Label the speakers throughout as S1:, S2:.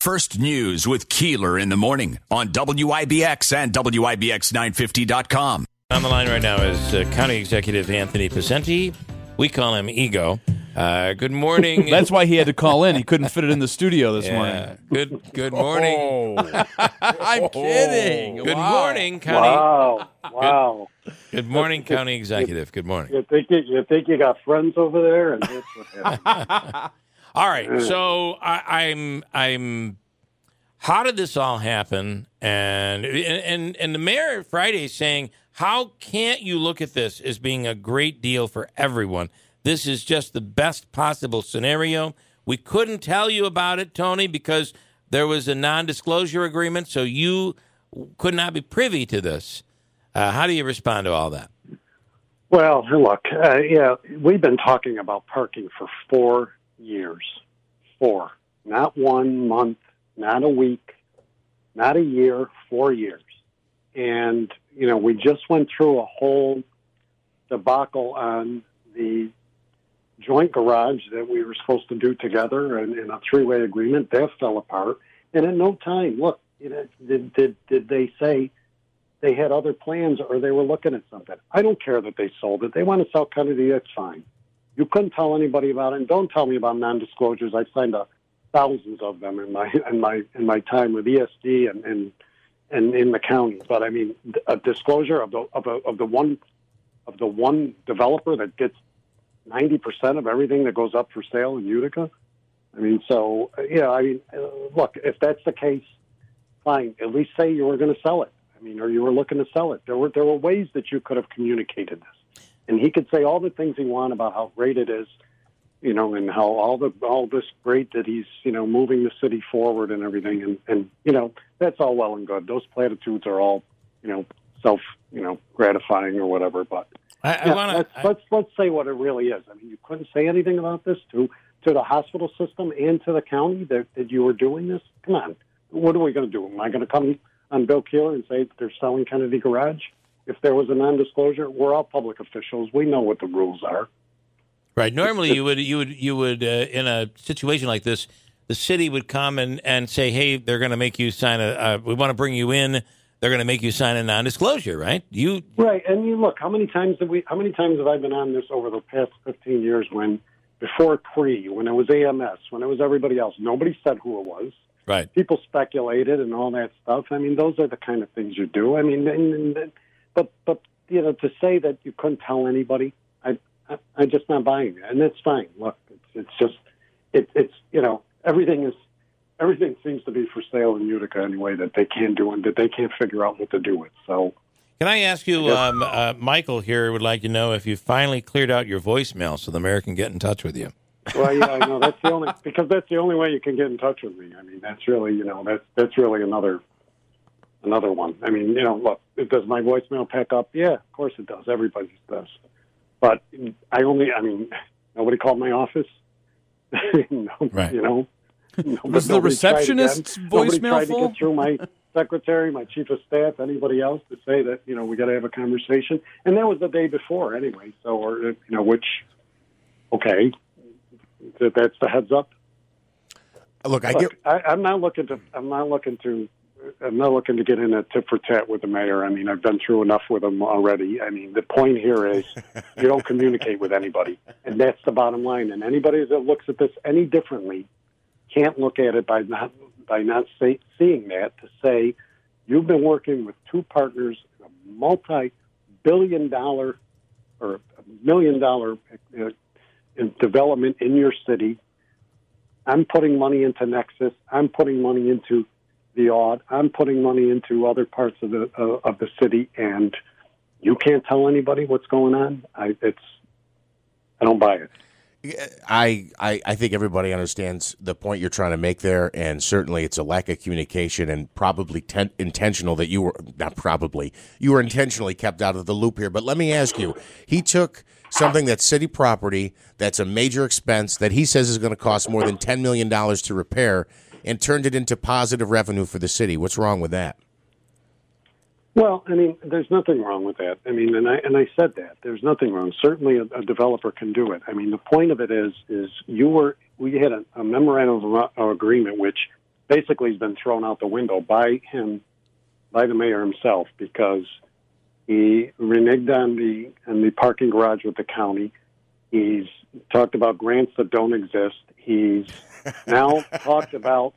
S1: First News with Keeler in the morning on WIBX and WIBX950.com.
S2: On the line right now is uh, County Executive Anthony Picente. We call him Ego. Uh, good morning.
S3: That's why he had to call in. He couldn't fit it in the studio this
S2: Yeah.
S3: morning.
S2: Good good morning.
S3: Oh. I'm kidding.
S2: Good
S3: Wow.
S2: morning, County.
S4: Wow! Wow!
S2: Good morning, County Executive. Good morning.
S4: You think you, you think you got friends over there, and that's what happened.
S2: All right. So I, I'm I'm. How did this all happen? And and and the mayor Friday is saying, how can't you look at this as being a great deal for everyone? This is just the best possible scenario. We couldn't tell you about it, Tony, because there was a non-disclosure agreement, so you could not be privy to this. Uh, how do you respond to all that?
S4: Well, look, uh, yeah, we've been talking about parking for four years. Four, not one month, not a week, not a year, four years. And, you know, we just went through a whole debacle on the joint garage that we were supposed to do together and in a three way agreement. That fell apart. And at no time, look, you know, did, did, did they say they had other plans or they were looking at something. I don't care that they sold it. They want to sell Kennedy, that's fine. You couldn't tell anybody about it. And don't tell me about non-disclosures. I've signed a, thousands of them in my in my in my time with ESD and and, and in the county. But I mean, a disclosure of the of, a, of the one of the one developer that gets ninety percent of everything that goes up for sale in Utica. I mean, so yeah. I mean, uh, look, if that's the case, fine. At least say you were going to sell it. I mean, or you were looking to sell it. There were there were ways that you could have communicated this, and he could say all the things he wanted about how great it is, you know, and how all the all this great that he's you know moving the city forward and everything, and and you know that's all well and good. Those platitudes are all you know self you know gratifying or whatever, but
S2: I, I
S4: yeah,
S2: want
S4: let's,
S2: to.
S4: let's let's say what it really is. I mean, you couldn't say anything about this to to the hospital system and to the county that, that you were doing this. Come on, what are we going to do? Am I going to come on Bill Keeler and say that they're selling Kennedy Garage? If there was a non-disclosure, we're all public officials. We know what the rules are.
S2: Right. Normally, you would you would you would uh, in a situation like this, the city would come and, and say, "Hey, they're going to make you sign a. Uh, we want to bring you in. They're going to make you sign a non-disclosure." Right? You
S4: Right, and you look how many times have we? How many times have I been on this over the past fifteen years? When before Cree, when it was AMS, when it was everybody else, nobody said who it was.
S2: right?
S4: people speculated and all that stuff. I mean, those are the kind of things you do. I mean, and, and, but but you know, to say that you couldn't tell anybody, I, I I'm just not buying it, and that's fine. Look, it's, it's just it, it's you know everything is everything seems to be for sale in Utica anyway that they can't do and that they can't figure out what to do with. So
S2: Can I ask you, um, uh, Michael here would like to know if you finally cleared out your voicemail so the mayor can get in touch with you.
S4: well, yeah, I know that's the only because that's the only way you can get in touch with me. I mean, that's really you know that's that's really another another one. I mean, you know, look, does my voicemail pick up? Yeah, of course it does. Everybody's does. But I only, I mean, nobody called my office. no,
S2: Right.
S4: You know, nobody-
S3: Was the
S4: nobody tried
S3: receptionist's.
S4: Nobody
S3: voicemail
S4: tried to get through my secretary, my chief of staff, anybody else to say that you know we got to have a conversation. And that was the day before, anyway. So, or you know, which okay, that that's the heads up.
S5: Look, I
S4: Look,
S5: get
S4: I, I'm not looking to. I'm not looking to. I'm not looking to get in a tit for tat with the mayor. I mean, I've been through enough with him already. I mean, the point here is you don't communicate with anybody, and that's the bottom line. And anybody that looks at this any differently can't look at it by not by not say, seeing that to say you've been working with two partners in a multi-billion dollar or a million dollar uh, in development in your city I'm putting money into Nexus. I'm putting money into the Aud. I'm putting money into other parts of the uh, of the city, and you can't tell anybody what's going on. I, it's I don't buy it.
S5: I, I I think everybody understands the point you're trying to make there, and certainly it's a lack of communication and probably ten, intentional that you were not probably you were intentionally kept out of the loop here. But let me ask you, he took something that's city property that's a major expense that he says is going to cost more than ten million dollars to repair, and turned it into positive revenue for the city. What's wrong with that?
S4: Well, I mean, there's nothing wrong with that. I mean, and I and I said that there's nothing wrong. Certainly, a, a developer can do it. I mean, the point of it is, is you were we had a, a memorandum of agreement which basically has been thrown out the window by him, by the mayor himself, because he reneged on the on the parking garage with the county. He's talked about grants that don't exist. He's now talked about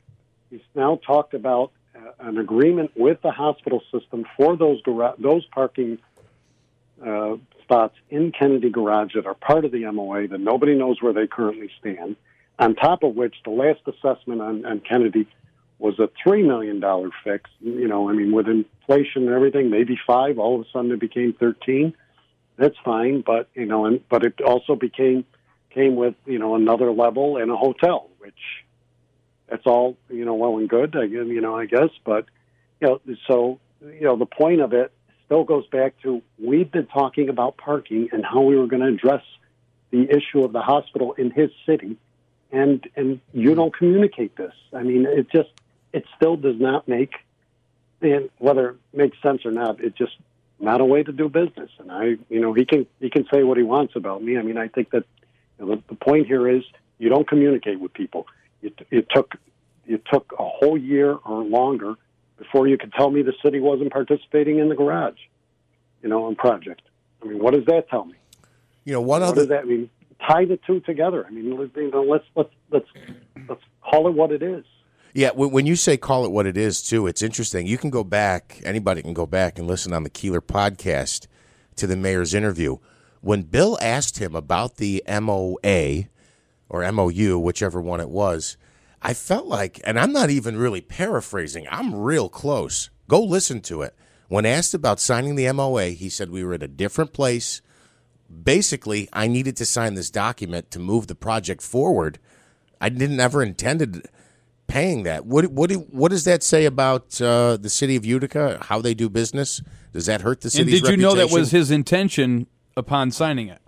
S4: he's now talked about uh, an agreement with the hospital system for those those parking uh, spots in Kennedy Garage that are part of the MOA that nobody knows where they currently stand. On top of which, the last assessment on, on Kennedy was a three million dollar fix. You know, I mean, with inflation and everything, maybe five. All of a sudden, it became thirteen. That's fine, but you know, and but it also became came with you know another level and a hotel, which that's all you know well and good. I you know, I guess, but you know, so you know, the point of it still goes back to we've been talking about parking and how we were going to address the issue of the hospital in his city, and and you don't communicate this. I mean, it just it still does not make, and whether it makes sense or not, it just not a way to do business. And I, you know, he can he can say what he wants about me. I mean, I think that you know, the, the point here is you don't communicate with people. It, it took it took a whole year or longer before you could tell me the city wasn't participating in the garage, you know, on project. I mean, what does that tell me?
S5: You know, one
S4: What
S5: other
S4: does that mean? Tie the two together. I mean, you know, let's let's let's let's call it what it is.
S5: Yeah, when, you say call it what it is, too, it's interesting. You can go back, anybody can go back and listen on the Keeler podcast to the mayor's interview. When Bill asked him about the MOA or MOU, whichever one it was, I felt like, and I'm not even really paraphrasing, I'm real close. Go listen to it. When asked about signing the MOA, he said we were at a different place. Basically, I needed to sign this document to move the project forward. I didn't ever intended paying that. What what do, what does that say about uh, the city of Utica? How they do business? Does that hurt the
S3: city?
S5: And
S3: did you know that was his intention upon signing it?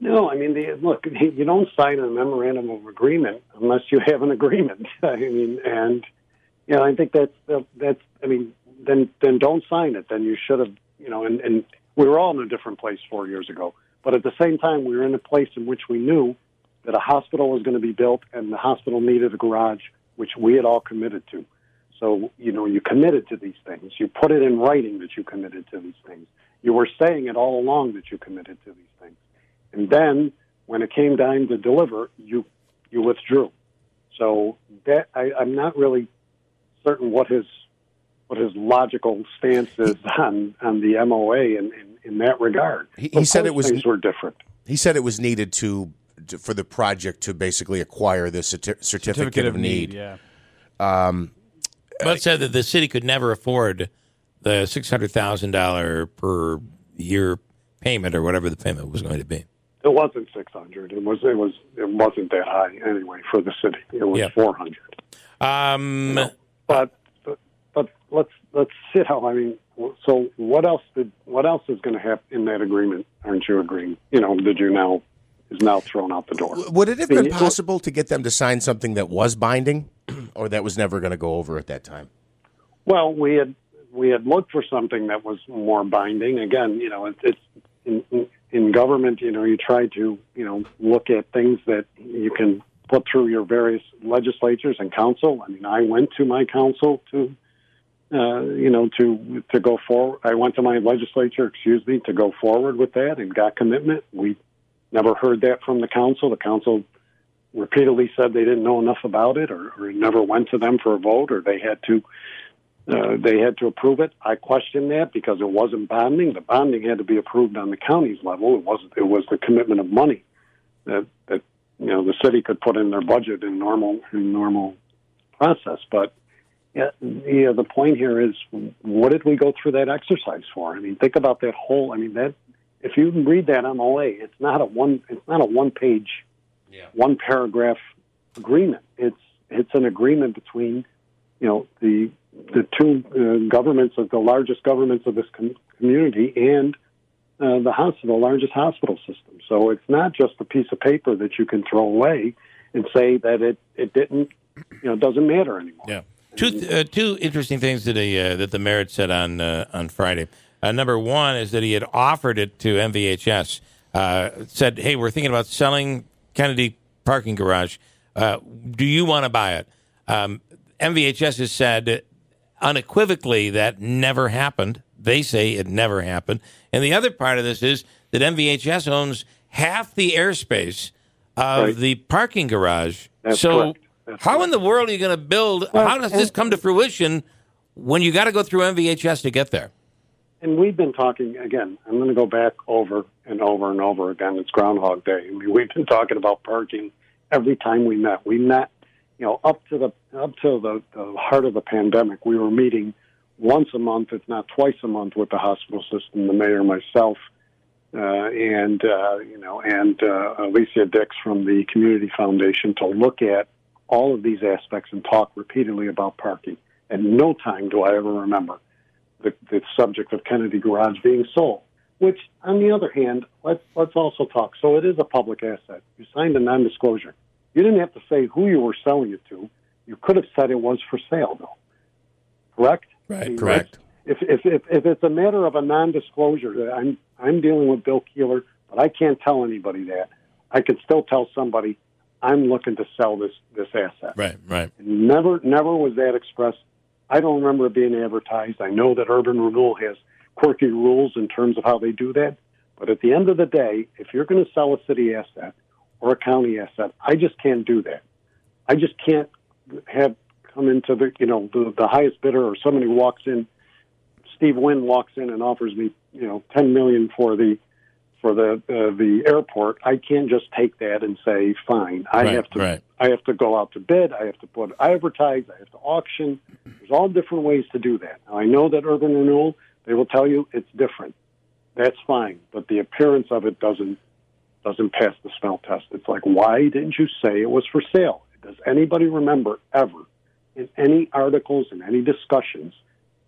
S4: No, I mean, the, look, you don't sign a memorandum of agreement unless you have an agreement. I mean, and you know, I think that's that's. I mean, then then don't sign it. Then you should have, you know. And, and we were all in a different place four years ago, but at the same time, we were in a place in which we knew that a hospital was going to be built, and the hospital needed a garage, which we had all committed to. So, you know, you committed to these things. You put it in writing that you committed to these things. You were saying it all along that you committed to these things. And then when it came time to deliver, you you withdrew. So that I, I'm not really certain what his what his logical stance is on on the MOA in, in, in that regard.
S5: He- he said it was-
S4: things were different.
S5: He said it was needed to, to for the project to basically acquire the certi- certificate, of need.
S3: Yeah.
S2: But said that the city could never afford the six hundred thousand dollar per year payment or whatever the payment was going to be.
S4: It wasn't 600. It was it was it wasn't that high anyway for the city. It was
S2: Yeah.
S4: 400.
S2: Um,
S4: But, but but let's let's see how I mean. So what else did what else is going to happen in that agreement? Aren't you agreeing? You know, did you now is now thrown out the door?
S5: Would it have been possible to get them to sign something that was binding, or that was never going to go over at that time?
S4: Well, we had we had looked for something that was more binding. Again, you know, it, it's in, in, in government. You know, you try to you know look at things that you can put through your various legislatures and council. I mean, I went to my council to. Uh, you know, to to go forward. I went to my legislature, excuse me, to go forward with that and got commitment. We never heard that from the council. The council repeatedly said they didn't know enough about it, or, or never went to them for a vote, or they had to uh, they had to approve it. I question that because it wasn't bonding. The bonding had to be approved on the county's level. It wasn't. It was the commitment of money that that you know the city could put in their budget in normal in normal process. But yeah, yeah, the point here is, what did we go through that exercise for? I mean, think about that whole. I mean, that if you read that MOA, it's not a one. It's not a one page, one paragraph agreement. It's it's an agreement between you know the the two uh, governments of the largest governments of this com- community and uh, the hospital, the largest hospital system. So it's not just a piece of paper that you can throw away and say that it it didn't you know doesn't matter anymore.
S2: Yeah. Two uh, two interesting things that he, uh, that the mayor said on uh, on Friday. Uh, number one is that he had offered it to MVHS. Uh, said, "Hey, we're thinking about selling Kennedy parking garage. Uh, do you want to buy it?" Um, MVHS has said unequivocally that never happened. They say it never happened. And the other part of this is that MVHS owns half the airspace of
S4: Right.
S2: the parking garage.
S4: That's
S2: so. How in the world are you going to build?
S4: Well,
S2: how does this come to fruition when you got to go through MVHS to get there?
S4: And we've been talking again. I'm going to go back over and over and over again. It's Groundhog Day. I mean, we've been talking about parking every time we met. We met, you know, up to the up to the, the heart of the pandemic. We were meeting once a month, if not twice a month, with the hospital system, the mayor, myself, uh, and uh, you know, and uh, Alicia Dicks from the Community Foundation to look at all of these aspects and talk repeatedly about parking. And no time do I ever remember the, the subject of Kennedy Garage being sold. Which, on the other hand, let's let's also talk. So it is a public asset. You signed a non-disclosure. You didn't have to say who you were selling it to. You could have said it was for sale, though. Correct.
S2: Right,
S4: I mean,
S2: correct.
S4: If if if, if it's a matter of a non-disclosure, I'm I'm dealing with Bill Keeler, but I can't tell anybody that. I can still tell somebody I'm looking to sell this this asset.
S2: Right, right.
S4: Never, never was that expressed. I don't remember it being advertised. I know that urban renewal has quirky rules in terms of how they do that. But at the end of the day, if you're going to sell a city asset or a county asset, I just can't do that. I just can't have come into the you know the, the highest bidder or somebody walks in. Steve Wynn walks in and offers me you know ten million for the for the uh, the airport. I can't just take that and say fine. I
S2: Right,
S4: have to
S2: right.
S4: I have to go out to bid. I have to put advertise. I have to auction. There's all different ways to do that. Now I know that urban renewal. They will tell you it's different. That's fine, but the appearance of it doesn't doesn't pass the smell test. It's like why didn't you say it was for sale? Does anybody remember ever in any articles and any discussions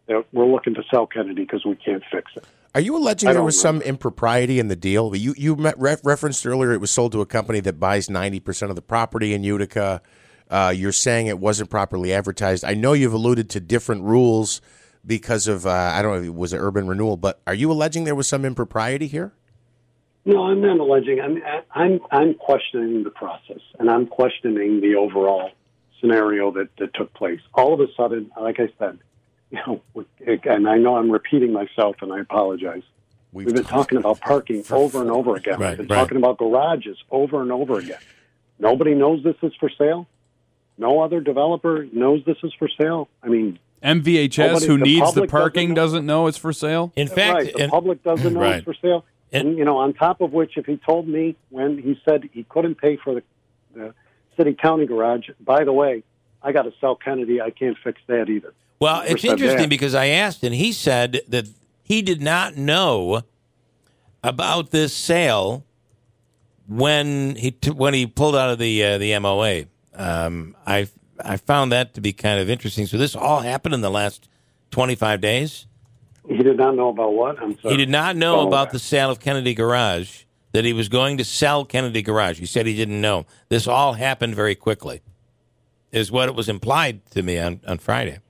S4: that we're looking to sell Kennedy because we can't fix it?
S5: Are you alleging there was some impropriety in the deal? You you met, re- referenced earlier it was sold to a company that buys ninety percent of the property in Utica. Uh, you're saying it wasn't properly advertised. I know you've alluded to different rules because of uh, I don't know if it was an urban renewal, but are you alleging there was some impropriety here?
S4: No, I'm not alleging. I'm I'm I'm questioning the process, and I'm questioning the overall scenario that that took place. All of a sudden, like I said, you know, and I know I'm repeating myself, and I apologize. We've been talking about parking over and over again.
S2: Right,
S4: We've been
S2: right.
S4: talking about garages over and over again. Nobody knows this is for sale. No other developer knows this is for sale. I mean,
S3: MVHS,
S4: Nobody-
S3: who
S4: the
S3: needs the parking,
S4: doesn't know.
S3: doesn't know it's for sale.
S2: In fact,
S4: right, the
S2: and-
S4: public doesn't know
S2: Right.
S4: it's for sale.
S2: And-
S4: And, you know, on top of which, if he told me when he said he couldn't pay for the, the city county garage, by the way, I got to sell Kennedy. I can't fix that either.
S2: Well, it's interesting
S4: that.
S2: because I asked, and he said that he did not know about this sale when he t- when he pulled out of the uh, the MOA. Um, I I found that to be kind of interesting. So this all happened in the last twenty five days.
S4: He did not know about what. I'm sorry.
S2: He did not know
S4: Follow
S2: about
S4: that.
S2: the sale of Kennedy Garage. That he was going to sell Kennedy Garage. He said he didn't know. This all happened very quickly, is what it was implied to me on, on Friday.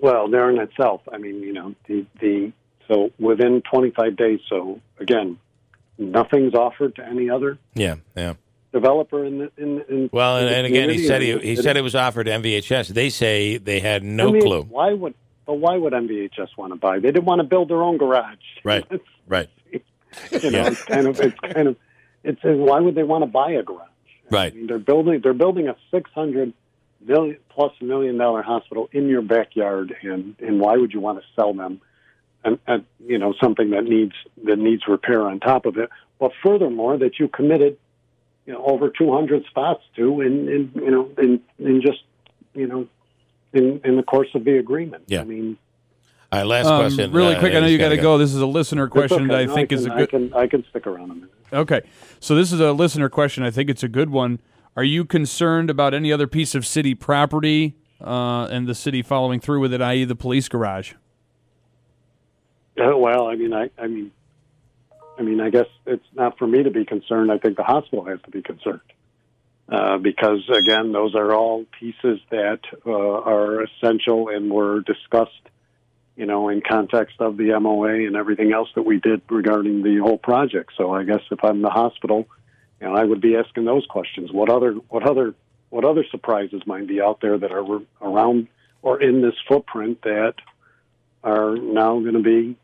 S4: Well, there in itself, I mean, you know, the the so within 25 days. So again, nothing's offered to any other
S2: Yeah, yeah.
S4: developer in the in. in
S2: Well, and, and again, he said he, he said it was offered to MVHS. They say they had no
S4: I mean,
S2: clue.
S4: Why would? But why would MVHS want to buy? They didn't want to build their own garage.
S2: Right, right,
S4: you know,
S2: Yeah.
S4: it's kind of it's kind of it's why would they want to buy a garage?
S2: right.
S4: I mean, they're building they're building a six hundred million plus million dollar hospital in your backyard, and and why would you want to sell them? And, and you know something that needs that needs repair on top of it. But furthermore, that you committed you know over two hundred spots to in, in you know in in just you know in in the course of the agreement.
S2: Yeah.
S4: I mean,
S2: All right, last
S3: Um,
S2: question.
S3: really
S2: Uh,
S3: quick, I know you got to
S2: gotta
S3: go. This is a listener question
S4: it's
S3: that I.
S4: No,
S3: think
S4: can,
S3: is a
S4: I
S3: good.
S4: can I can stick around a minute.
S3: Okay, so this is a listener question. I think it's a good one. Are you concerned about any other piece of city property uh, and the city following through with it, i.e., the police garage?
S4: Uh, well, I mean, I, I mean, I mean, I guess it's not for me to be concerned. I think the hospital has to be concerned uh, because, again, those are all pieces that uh, are essential and were discussed, you know, in context of the MOA and everything else that we did regarding the whole project. So, I guess if I'm the hospital, know, I would be asking those questions. What other, what other, what other surprises might be out there that are around or in this footprint that are now going to be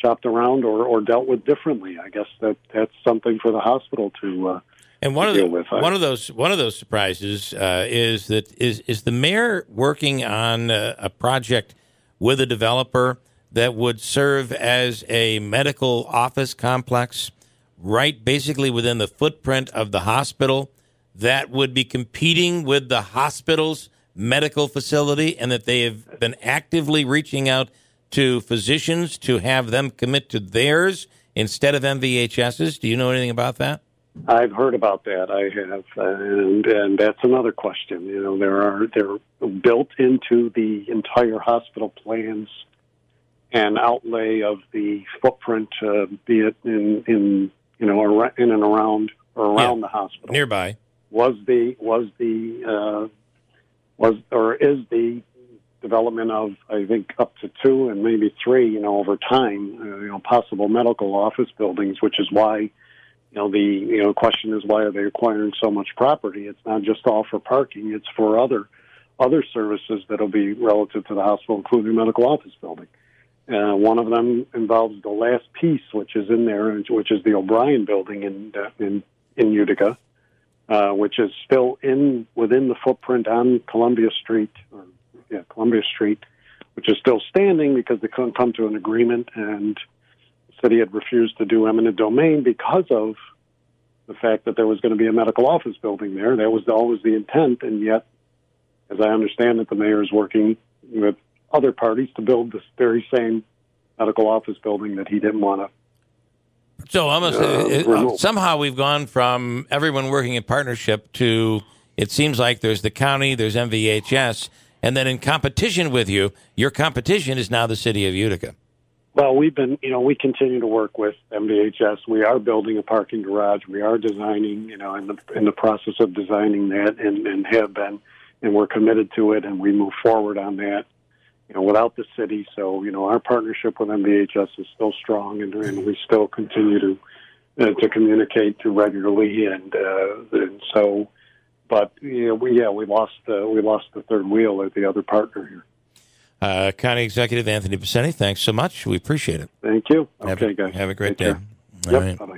S4: shopped around or, or dealt with differently. I guess that that's something for the hospital to. Uh,
S2: and one of the,
S4: deal with.
S2: One of those one of those surprises uh, is that is is the mayor working on a, a project with a developer that would serve as a medical office complex, right, basically within the footprint of the hospital, that would be competing with the hospital's medical facility, and that they have been actively reaching out to physicians to have them commit to theirs instead of MVHS's. Do you know anything about that?
S4: I've heard about that. I have, and and that's another question. You know, there are they're built into the entire hospital plans and outlay of the footprint, uh, be it in in you know in and around or around
S2: Yeah.
S4: the hospital.
S2: Nearby.
S4: was the was the uh, was or is the development of I think up to two and maybe three you know over time uh, you know possible medical office buildings, which is why you know the you know question is why are they acquiring so much property? It's not just all for parking; it's for other other services that'll be relative to the hospital, including medical office building. Uh, one of them involves the last piece, which is in there, which is the O'Brien building in uh, in in Utica uh, which is still in within the footprint on Columbia Street, or yeah, Columbia Street, which is still standing because they couldn't come to an agreement, and the city had refused to do eminent domain because of the fact that there was going to be a medical office building there. That was always the intent, and yet, as I understand it, the mayor is working with other parties to build this very same medical office building that he didn't want to
S2: So almost
S4: Uh,
S2: uh, it- somehow we've gone from everyone working in partnership to it seems like there's the county, there's MVHS, and then in competition with you, your competition is now the city of Utica.
S4: Well, we've been, you know, we continue to work with MVHS. We are building a parking garage. We are designing, you know, in the in the process of designing that, and and have been, and we're committed to it, and we move forward on that, you know, without the city. So, you know, our partnership with MVHS is still strong, and, and we still continue to uh, to communicate to regularly, and uh, and so, but you know, we yeah we lost uh, we lost the third wheel at the other partner here.
S2: Uh, County Executive Anthony Picente, thanks so much. We appreciate it.
S4: Thank you.
S2: Have-
S4: Okay, guys.
S2: Have a great
S4: Take
S2: day.
S4: care.
S2: All
S4: Yep.
S2: right.
S4: Bye-bye.